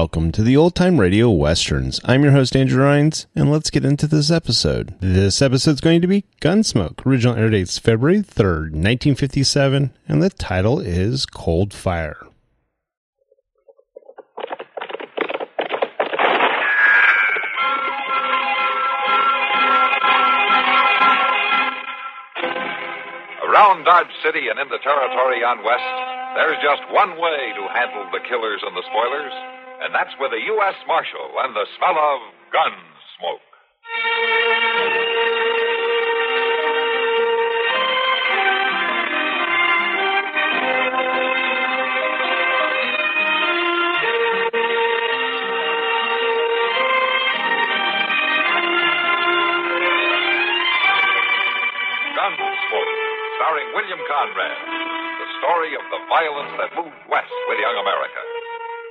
Welcome to the Old Time Radio Westerns. I'm your host, Andrew Rhynes, and let's get into this episode. This episode's going to be Gunsmoke. Original air date's February 3rd, 1957, and the title is Cold Fire. Around Dodge City and in the territory on West, there's just one way to handle the killers and the spoilers, and that's with a U.S. Marshal and the smell of gun smoke. Gunsmoke, starring William Conrad. The story of the violence that moved west with young America.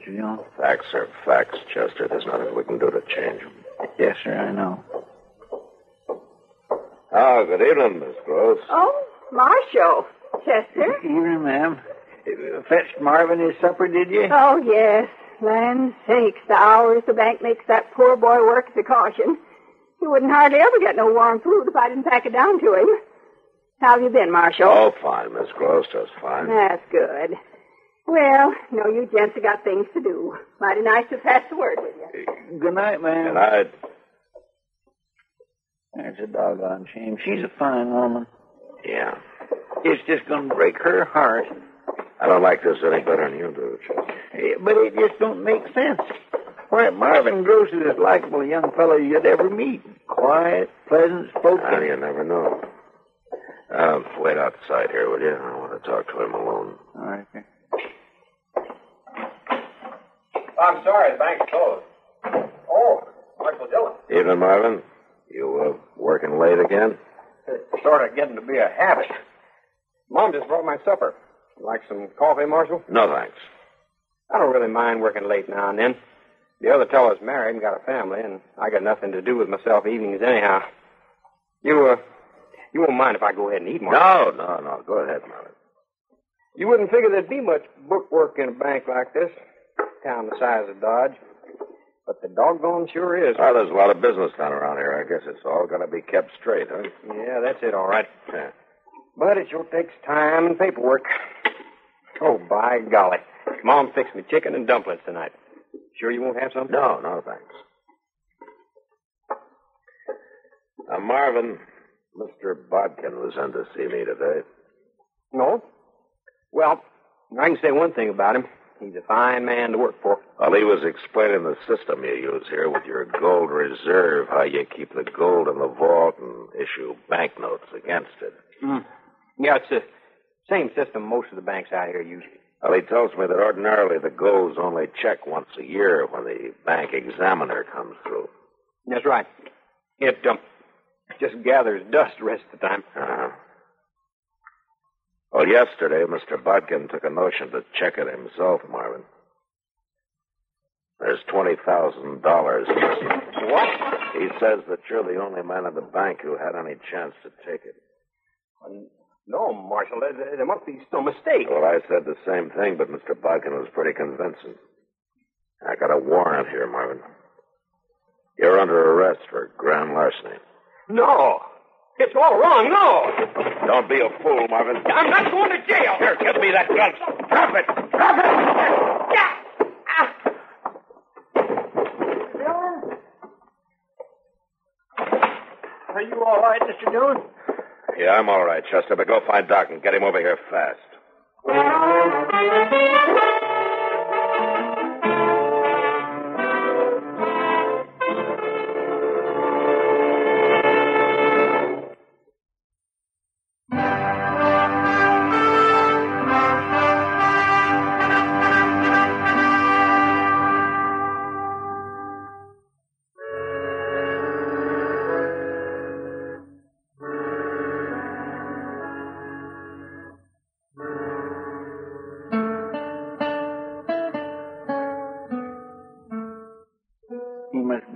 Mr. John. Facts are facts, Chester. There's nothing we can do to change them. Yes, sir, I know. Oh, good evening, Miss Gross. Oh, Marshal. Chester? Evening, ma'am. Fetched Marvin his supper, did you? Oh, yes. Land sakes, the hours the bank makes that poor boy work is a caution. He wouldn't hardly ever get no warm food if I didn't pack it down to him. How have you been, Marshal? Oh, fine, Miss Gross, just fine. That's good. Well, no, you gents have got things to do. Mighty nice to pass the word with you. Good night, ma'am. Good night. That's a doggone shame. She's a fine woman. yeah. It's just gonna break her heart. I don't like this any better than you do, Chester. Eh, But it just don't make sense. Why, Marvin Gross is as likable a young fellow you'd ever meet. Quiet, pleasant spoken. How do you never know? Uh, wait outside here, will you? I want to talk to him alone. All right, sir. I'm sorry, the bank's closed. Oh, Marshal Dillon. Evening, Marvin. You uh, working late again? It's sort of getting to be a habit. Mom just brought my supper. Like some coffee, Marshal? No, thanks. I don't really mind working late now and then. The other fellow's married and got a family, and I got nothing to do with myself evenings anyhow. You, uh, you won't mind if I go ahead and eat, Marshal? No, no, no. Go ahead, Marvin. You wouldn't figure there'd be much book work in a bank like this, town the size of Dodge. But the doggone sure is. Well, there's a lot of business done around here. I guess it's all got to be kept straight, huh? Yeah, that's it, all right. Yeah. But it sure takes time and paperwork. Oh, by golly. Mom fixed me chicken and dumplings tonight. Sure you won't have some? No, no, thanks. Now, Marvin, Mr. Botkin was in to see me today. No? Well, I can say one thing about him. He's a fine man to work for. Well, he was explaining the system you use here with your gold reserve, how you keep the gold in the vault and issue banknotes against it. Mm. Yeah, it's the same system most of the banks out here use. Well, he tells me that ordinarily the gold's only checked once a year when the bank examiner comes through. That's right. It um, just gathers dust the rest of the time. Uh-huh. Well, yesterday, Mr. Botkin took a notion to check it himself, Marvin. There's $20,000 missing. What? He says that you're the only man in the bank who had any chance to take it. Uh, no, Marshal, there, there must be some mistake. Well, I said the same thing, but Mr. Botkin was pretty convincing. I got a warrant here, Marvin. You're under arrest for grand larceny. No. It's all wrong no! Don't be a fool, Marvin. I'm not going to jail. Here, give me that gun. Drop it. Drop it. Yeah. Dillon? Are you all right, Mr. Dillon? Yeah, I'm all right, Chester, but go find Doc and get him over here fast.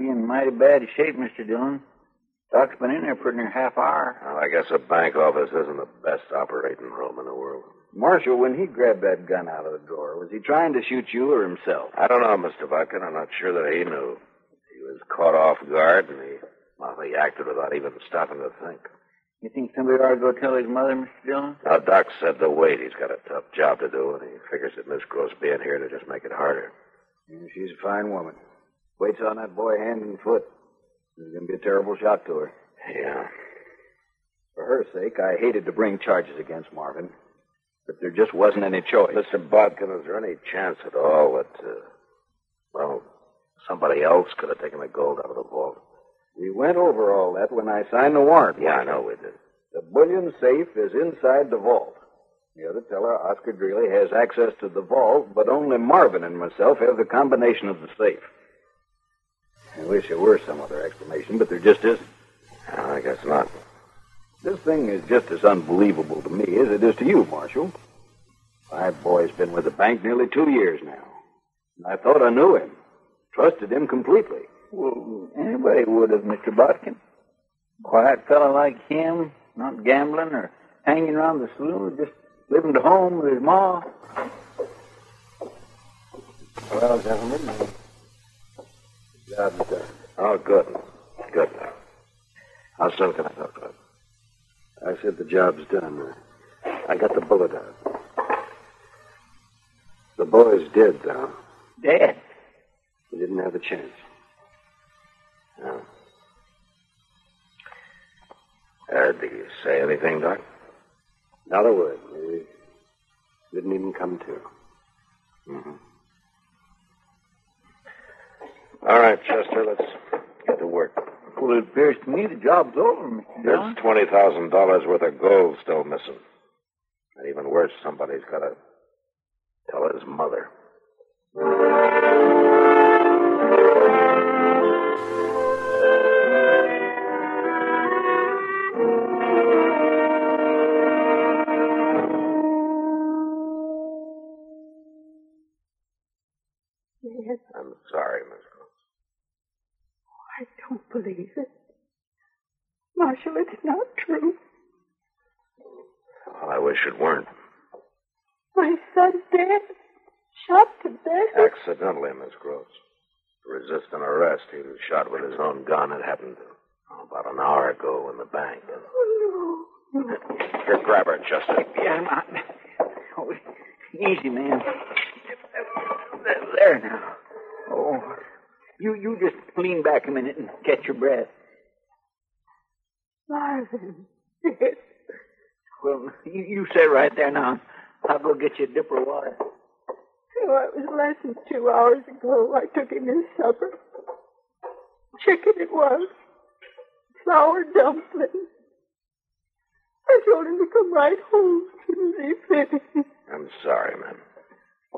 Be in mighty bad shape, Mr. Dillon. Doc's been in there for near half hour. Well, I guess a bank office isn't the best operating room in the world. Marshal, when he grabbed that gun out of the drawer, was he trying to shoot you or himself? I don't know, Mr. Botkin. I'm not sure that he knew. He was caught off guard, and he, well, he acted without even stopping to think. You think somebody ought to go tell his mother, Mr. Dillon? Now, Doc said to wait. He's got a tough job to do, and he figures that Miss Gross being here to just make it harder. Yeah, she's a fine woman. Waits on that boy hand and foot. It's going to be a terrible shock to her. Yeah. For her sake, I hated to bring charges against Marvin, but there just wasn't any choice. Mr. Botkin, is there any chance at all that, uh, well, somebody else could have taken the gold out of the vault? We went over all that when I signed the warrant. Yeah, I know we did. The bullion safe is inside the vault. The other teller, Oscar Dreeley, has access to the vault, but only Marvin and myself have the combination of the safe. I wish there were some other explanation, but there just isn't. Yeah, I guess not. This thing is just as unbelievable to me as it is to you, Marshal. My boy's been with the bank nearly two years now. And I thought I knew him. Trusted him completely. Well, anybody would have, Mr. Botkin. Quiet fellow like him, not gambling or hanging around the saloon, just living at home with his ma. Well, gentlemen, job's done. Oh, good. Good. How soon can I talk to him? I said the job's done. I got the bullet out. The boy's dead, though. Dead. He didn't have a chance. No. Uh, did you say anything, Doc? Not a word. He didn't even come to. Mm-hmm. All right, Chester, let's get to work. Well, it appears to me the job's over, Mr. Dillon. There's twenty thousand dollars worth of gold still missing. And even worse, somebody's got to tell his mother. An arrest, he was shot with his own gun. It happened oh, about an hour ago in the bank. Oh, no. no. Here, grab her, Chester. Yeah, I'm not. Oh, easy, man. There, there now. Oh, you you just lean back a minute and catch your breath. Marvin. Dead. Well, you, you sit right there now. I'll go get you a dipper of water. Oh, it was less than two hours ago. I took him his supper. Chicken it was. Flour dumplings. I told him to come right home as soon as he finished. I'm sorry, ma'am.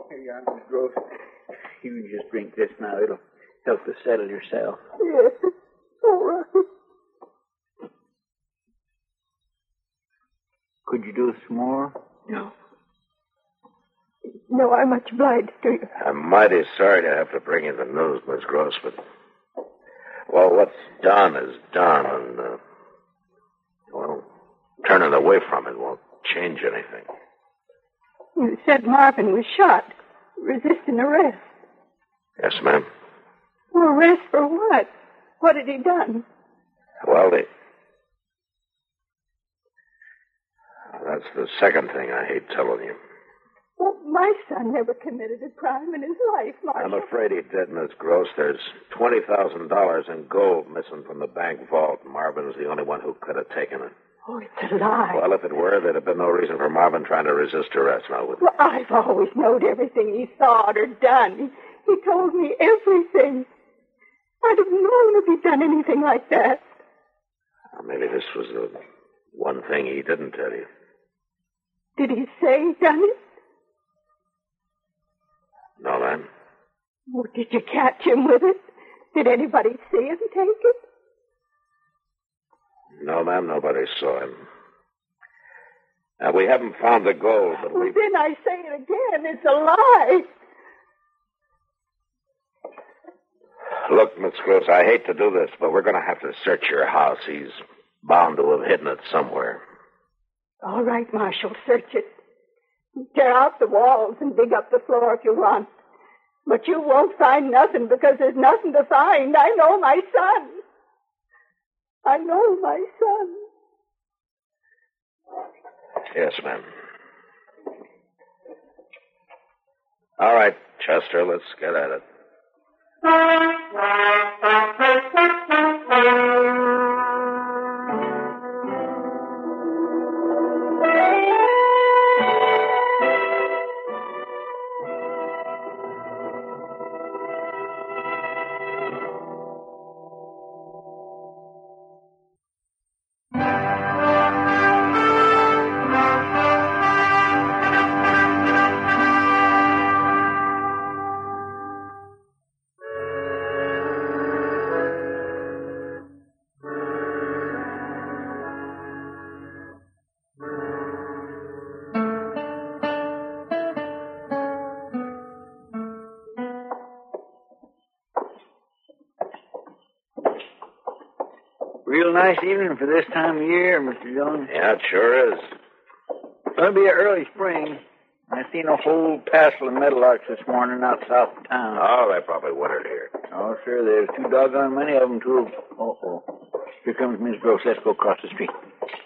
Here you are, Miss Gross. You just drink this now. It'll help to settle yourself. Yes, all right. Could you do some more? No. No, I'm much obliged to you. I'm mighty sorry to have to bring you the news, Miss Gross, but well, what's done is done, and uh, well, turning away from it won't change anything. You said Marvin was shot, resisting arrest. Yes, ma'am. Well, arrest for what? What had he done? Well, that's the second thing I hate telling you. Well, my son never committed a crime in his life, Marshal. I'm afraid he did, Miss Gross. There's $20,000 in gold missing from the bank vault. Marvin's the only one who could have taken it. Oh, it's a lie. Well, if it were, there'd have been no reason for Marvin trying to resist arrest now, would? Well, I've always known everything he thought or done. He he told me everything. I'd have known if he'd done anything like that. Or maybe this was the one thing he didn't tell you. Did he say he'd done it? No, ma'am. Did you catch him with it? Did anybody see him take it? No, ma'am, nobody saw him. Now, we haven't found the gold, but Well, we... then I say it again. It's a lie. Look, Miss Gross, I hate to do this, but we're going to have to search your house. He's bound to have hidden it somewhere. All right, Marshal, search it. Tear out the walls and dig up the floor if you want. But you won't find nothing because there's nothing to find. I know my son. I know my son. Yes, ma'am. All right, Chester, let's get at it. Evening for this time of year, Mr. Jones. Yeah, it sure is. It'll be an early spring. I seen a whole passel of meadowlarks this morning out south of town. Oh, they probably wintered here. Oh, sure, there's too doggone many of them, too. Uh-oh. Here comes Miss Gross. Let's go across the street.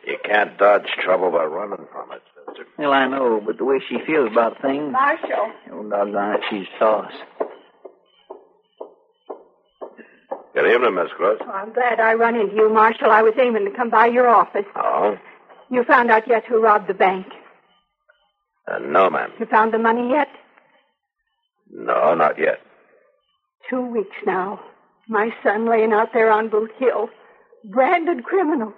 You can't dodge trouble by running from it, Chester. Well, I know, but the way she feels about things, Marshal. oh, doggone it, she's sauce. Good evening, Miss Gross. Oh, I'm glad I run into you, Marshal. I was aiming to come by your office. Oh? You found out yet who robbed the bank? Uh, no, ma'am. You found the money yet? No, not yet. Two weeks now. My son laying out there on Boot Hill. Branded criminal.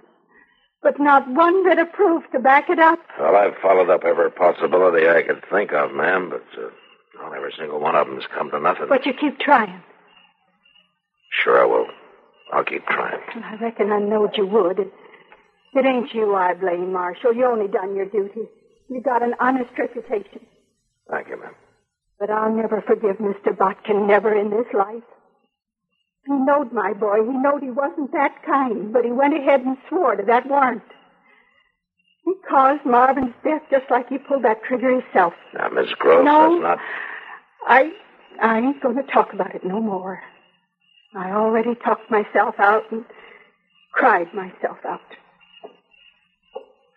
But not one bit of proof to back it up. Well, I've followed up every possibility I could think of, ma'am, but uh, well, every single one of them's come to nothing. But you keep trying. Sure I will. I'll keep trying. I reckon I knowed you would. It, it ain't you I blame, Marshal. You only done your duty. You got an honest reputation. Thank you, ma'am. But I'll never forgive Mr. Botkin, never in this life. He knowed my boy. He knowed he wasn't that kind, but he went ahead and swore to that warrant. He caused Marvin's death just like he pulled that trigger himself. Now, Miss Gross, No. that's not... I I ain't going to talk about it no more. I already talked myself out and cried myself out.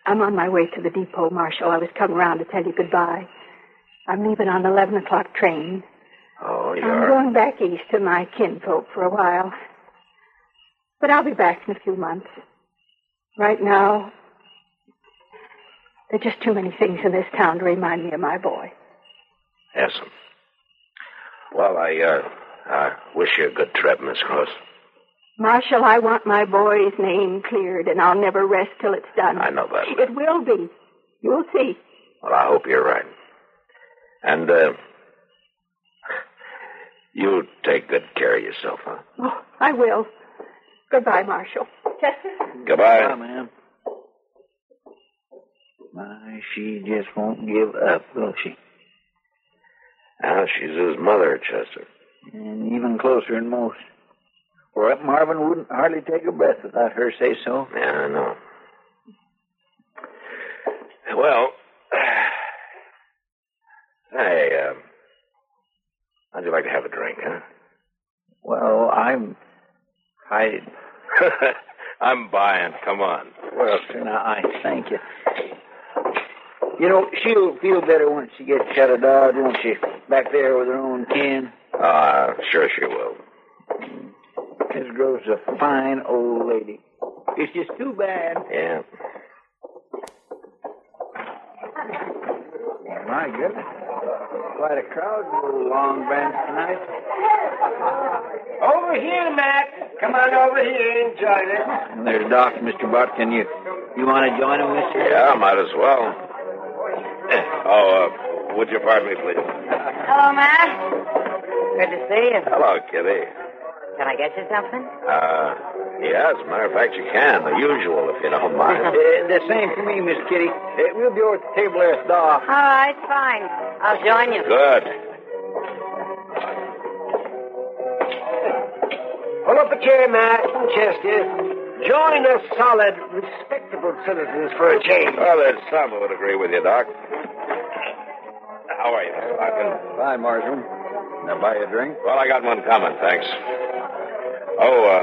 I'm on my way to the depot, Marshal. I was coming round to tell you goodbye. I'm leaving on the 11 o'clock train. Oh, you I'm going back east to my kinfolk for a while. But I'll be back in a few months. Right now, there are just too many things in this town to remind me of my boy. Yes. Well, I, uh, I wish you a good trip, Miss Gross. Marshal, I want my boy's name cleared, and I'll never rest till it's done. I know that. It will be. You'll see. Well, I hope you're right. And, uh, you take good care of yourself, huh? Oh, I will. Goodbye, Marshal. Chester? Goodbye. Bye, ma'am. My, she just won't give up, will she? Now, she's his mother, Chester. And even closer than most. For Marvin wouldn't hardly take a breath without her say so. Yeah, I know. Well, hey, uh, how'd you like to have a drink, huh? Well, I'm. I. I'm buying. Come on. Well, sir, now I thank you. You know, she'll feel better once she gets shut of Dodge, won't she? Back there with her own kin. Ah, sure she will. Miss Grove's a fine old lady. It's just too bad. Yeah. My goodness. Quite a crowd in the Long Branch tonight. Over here, Matt. Come on over here and join us. And there's Doc, Mr. Butt. Can you you want to join him, mister? Yeah, I might as well. Oh, uh, would you pardon me, please? Hello, Matt. Good to see you. Hello, Kitty. Can I get you something? Uh, yeah, as a matter of fact, you can. The usual, if you don't mind. Uh, the same for me, Miss Kitty. Uh, we'll be over at the table there with Doc. All right, fine. I'll join you. Good. Pull up a chair, Matt. Chester. Join us solid, respectable citizens for a change. Well, there's some who would agree with you, Doc. How are you, Mr. Larkin? Fine, Marshal. Now buy you a drink? Well, I got one coming, thanks. Oh, uh,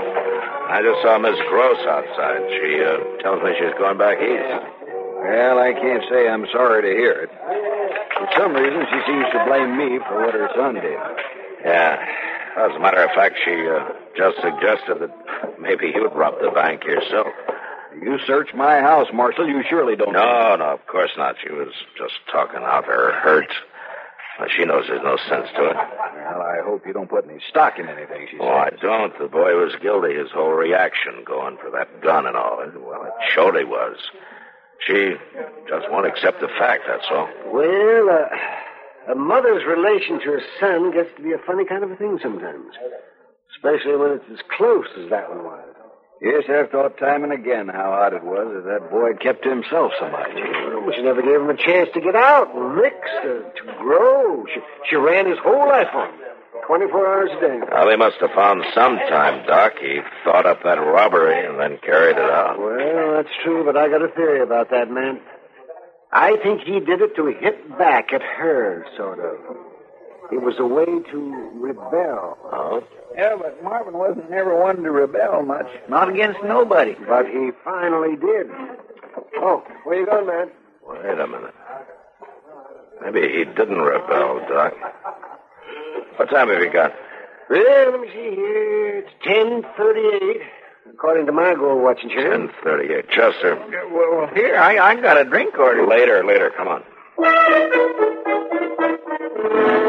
I just saw Miss Gross outside. She uh, tells me she's going back east. Well, I can't say I'm sorry to hear it. For some reason, she seems to blame me for what her son did. Yeah. As a matter of fact, she uh, just suggested that maybe you'd rob the bank yourself. You search my house, Marshal. You surely don't. No, no, of course not. She was just talking out her hurt. Well, she knows there's no sense to it. Well, I hope you don't put any stock in anything she says. Oh, I don't. The boy was guilty. His whole reaction going for that gun and all. Well, it showed he was. She just won't accept the fact, that's all. Well, uh, a mother's relation to her son gets to be a funny kind of a thing sometimes. Especially when it's as close as that one was. Yes, I've thought time and again how odd it was that that boy had kept to himself so much. Well, she never gave him a chance to get out and mix, uh, to grow. She, she ran his whole life on him, 24 hours a day. Well, they must have found some time, Doc. He thought up that robbery and then carried it out. Well, that's true, but I got a theory about that man. I think he did it to hit back at her, sort of. It was a way to rebel. Oh? Yeah, but Marvin wasn't never one to rebel much. Not against nobody. But he finally did. Oh, where you going, man? Wait a minute. Maybe he didn't rebel, Doc. What time have you got? Well, let me see here. It's 1038, according to my gold watching chair. 1038. Chester. Well, here, I, I got a drink order. Later, later. Come on.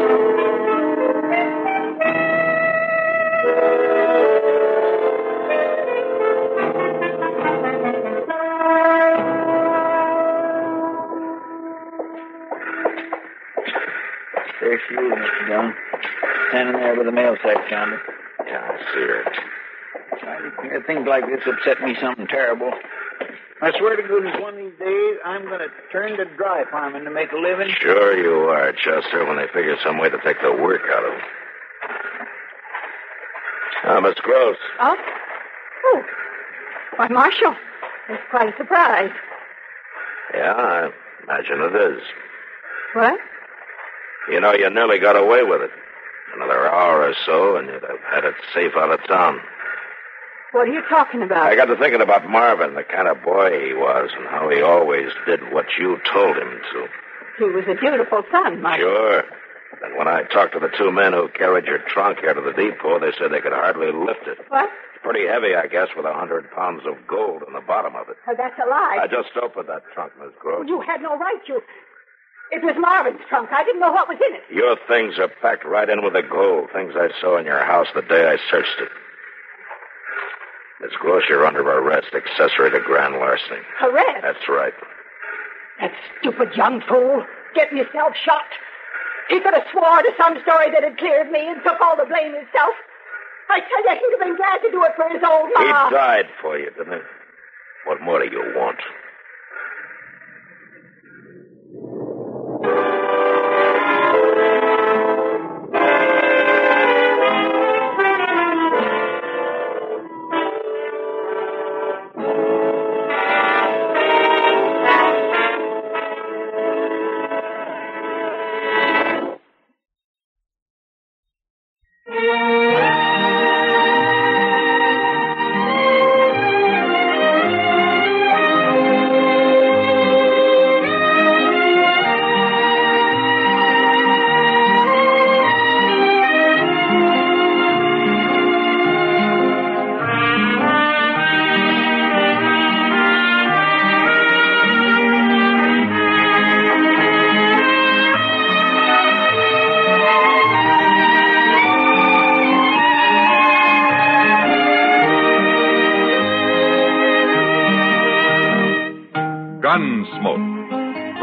There she is, Mr. Dillon. Standing there with the mail sack counter. Yeah, I see her. Uh, Things like this upset me something terrible. I swear to goodness, one of these days, I'm going to turn to dry farming to make a living. Sure you are, Chester, when they figure some way to take the work out of him. Ah, Miss Gross. Oh? Oh. Why, Marshal, it's quite a surprise. Yeah, I imagine it is. What? You know, you nearly got away with it. Another hour or so, and you'd have had it safe out of town. What are you talking about? I got to thinking about Marvin, the kind of boy he was, and how he always did what you told him to. He was a beautiful son, Marshal. Sure. And when I talked to the two men who carried your trunk here to the depot, they said they could hardly lift it. What? It's pretty heavy, I guess, with a hundred pounds of gold in the bottom of it. Oh, that's a lie. I just opened that trunk, Miss Groves. You had no right to. It was Marvin's trunk. I didn't know what was in it. Your things are packed right in with the gold. Things I saw in your house the day I searched it. Miss Gross, you're under arrest, accessory to grand larceny. Arrest? That's right. That stupid young fool. Getting himself shot. He could have swore to some story that had cleared me and took all the blame himself. I tell you, he'd have been glad to do it for his old He ma. died for you, didn't he? What more do you want?